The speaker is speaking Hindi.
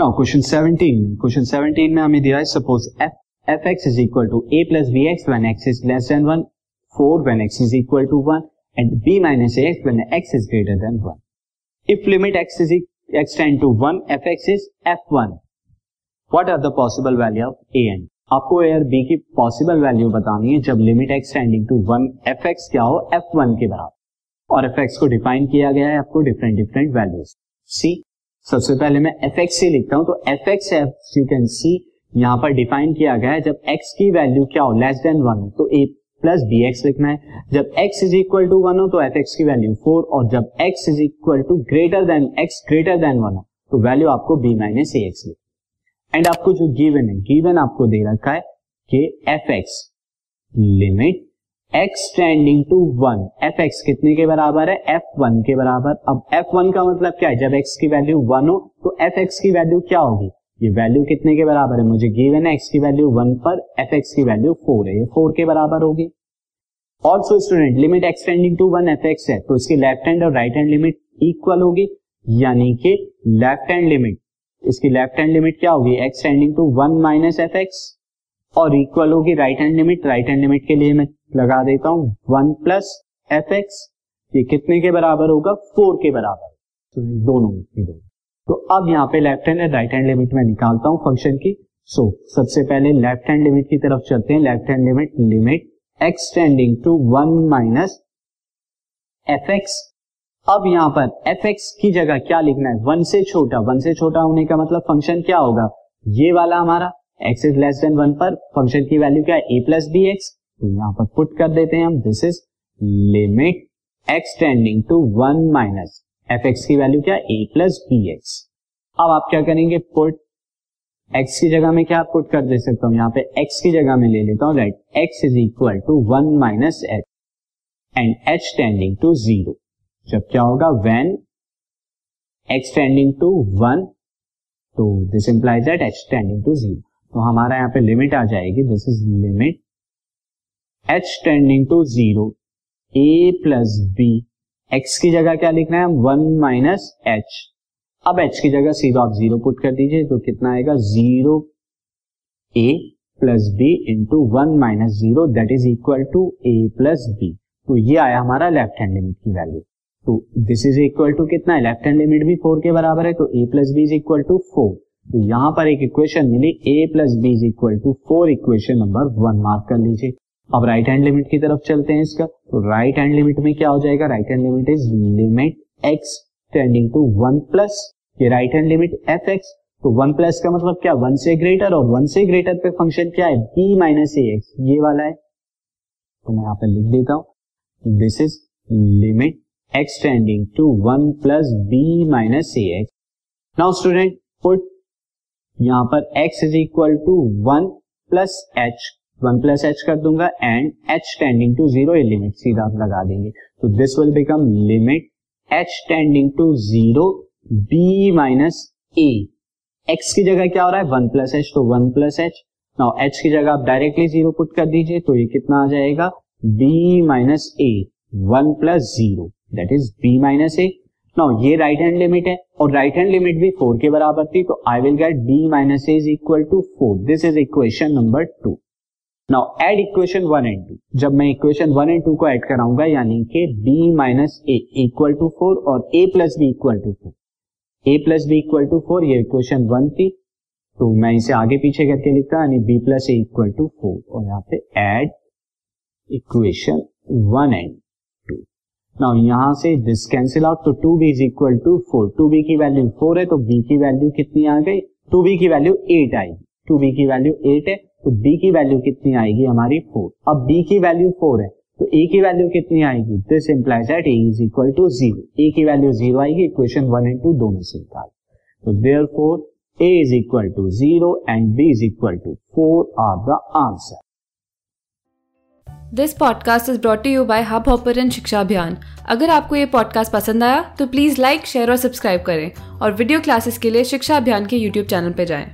नाउ क्वेश्चन 17 में क्वेश्चन 17 में हमें दिया है suppose f f x is equal to a plus b x when x is less than one four when x is equal to one and b minus a x when x is greater than one if limit x is x tend to one f x is f one what are the possible value आपको ए और बी की पॉसिबल वैल्यू बतानी है, जब limit x tending to one f x क्या हो? एफ़ वन के बराबर. और एफ़ एक्स को डिफाइन किया गया है आपको डिफरेंट डिफरेंट वैल्यूज़ सी सबसे पहले मैं एफ़ एक्स से लिखता हूँ तो f x f you can see यहाँ पर डिफाइन किया गया है जब एक्स की वैल्यू क्या हो लेस देन वन हो तो ए प्लस बी एक्स लिखना है। जब x is equal to one हो तो एफ़ एक्स की वैल्यू फोर और जब x is equal to greater than x greater than one हो तो वैल्यू आपको बी माइनस ए एक्स लिख एंड आपको जो गिवन है गिवन आपको दे रखा है कि f x limit x tending to one f x कितने के बराबर है? एफ़ वन के बराबर. अब एफ़ वन का मतलब क्या है? जब एक्स की वैल्यू वन हो तो एफ़ एक्स की वैल्यू क्या होगी? ये वैल्यू कितने के बराबर है? मुझे गिवन है एक्स की वैल्यू वन पर एफ़ एक्स की वैल्यू फोर है। ये फोर के बराबर होगी. Also student limit x tending to one f x है. तो इसकी लेफ़्ट हैंड और राइट हैंड लिमिट इक्वल होगी. यानी कि लेफ़्ट हैंड लिमिट इसकी लेफ़्ट हैंड लिमिट क्या होगी? X tending to one minus f x और इक्वल होगी right hand limit right hand limit के लिए मैं लगा देता हूँ। वन प्लस एफ़ एक्स ये कितने के बराबर होगा? फोर के बराबर। तो दोनों दोनों तो अब यहाँ पे left hand and right hand limit में निकालता हूँ फ़ंक्शन की। सो so, सबसे पहले लेफ़्ट हैंड लिमिट की तरफ़ चलते हैं। Left hand limit limit x tending to one minus f x. अब यहाँ पर एफ़ एक्स की जगह क्या लिखना है? वन से छोटा। वन से छोटा होने का मतलब फ़ंक्शन क्या होगा? ये वाला हमारा x is less than one पर फ़ंक्शन की वैल्यू क्या है? ए प्लस बी एक्स तो यहाँ पर पुट कर देते हैं हम। This is limit x tending to one minus f x की वैल्यू क्या? ए प्लस बी एक्स अब आप क्या करेंगे? पुट एक्स की जगह में क्या पुट कर दे सकता हूँ? यहाँ पे एक्स की जगह में ले लेता हूँ। Right x is equal to one minus h and h tending to zero जब क्या होगा? When x tending to one तो this implies that h tending to zero तो हमारा यहाँ पे लिमिट आ जाएगी। This is limit h tending to zero a plus b x की जगह क्या लिखना है? वन माइनस एच अब एच की जगह सीधा आप ज़ीरो पुट कर दीजिए तो कितना आएगा? Zero a plus b into one minus zero that is equal to a plus b तो ये आया हमारा लेफ़्ट हैंड लिमिट की वैल्यू तो दिस इज़ इक्वल टू कितना है? लेफ़्ट हैंड लिमिट भी फोर के बराबर है तो a plus b is equal to four तो यहाँ पर एक equation milli a plus b is equal to four equation number one mark कर लीजिए। अब राइट हैंड लिमिट की तरफ़ चलते हैं इसका। तो राइट हैंड लिमिट में क्या हो जाएगा? Right hand limit is limit x tending to one plus ये right hand limit f x तो वन प्लस का मतलब क्या? वन से ग्रेटर और वन से ग्रेटर पे फ़ंक्शन क्या है? बी माइनस ए एक्स ये वाला है। तो मैं यहाँ पर लिख देता हूँ। This is limit x tending to one plus b minus a x now student put यहाँ पर x is equal to one plus h one plus h कर दूँगा and h tending to zero limit सीधा आप लगा देंगे। तो this will become limit h tending to zero b minus a. X की जगह क्या हो रहा है? वन प्लस एच तो one plus h. Now h की जगह आप डायरेक्टली ज़ीरो पुट कर दीजिए तो ये कितना आ जाएगा? B minus a, one plus zero. That is b minus a. Now ये राइट हैंड लिमिट है, और राइट हैंड लिमिट भी फोर के बराबर थी तो I will get b minus a is equal to four this is equation number two now add equation one and two जब मैं इक्वेशन वन एंड टू को ऐड कराऊँगा, यानी कि b minus a equal to four और a plus b equal to four a plus b equal to four ये इक्वेशन वन थी। तो मैं इसे आगे पीछे करके लिखता, यानी b plus a equal to four और यहाँ पे add equation one and two now यहाँ से दिस कैंसिल आउट तो two b is equal to four two b की वैल्यू फोर है तो बी की वैल्यू कितनी आ गई? टू बी की वैल्यू एट आएगी। टू बी की वैल्यू एट है तो बी की वैल्यू कितनी आएगी हमारी फोर अब बी की वैल्यू फोर है तो ए की वैल्यू कितनी आएगी? This implies that a is equal to zero a की वैल्यू ज़ीरो आएगी इक्वेशन वन एंड टू दोनों से निकाल। तो therefore a is equal to zero and b is equal to four are the answer this podcast is brought you by Hubhopper and Shiksha Abhiyan अगर आपको ये पॉडकास्ट पसंद आया तो प्लीज़ लाइक शेयर और सब्सक्राइब करें। और वीडियो क्लासेस के लिए शिक्षा अभियान के यूट्यूब चैनल पर जाएँ।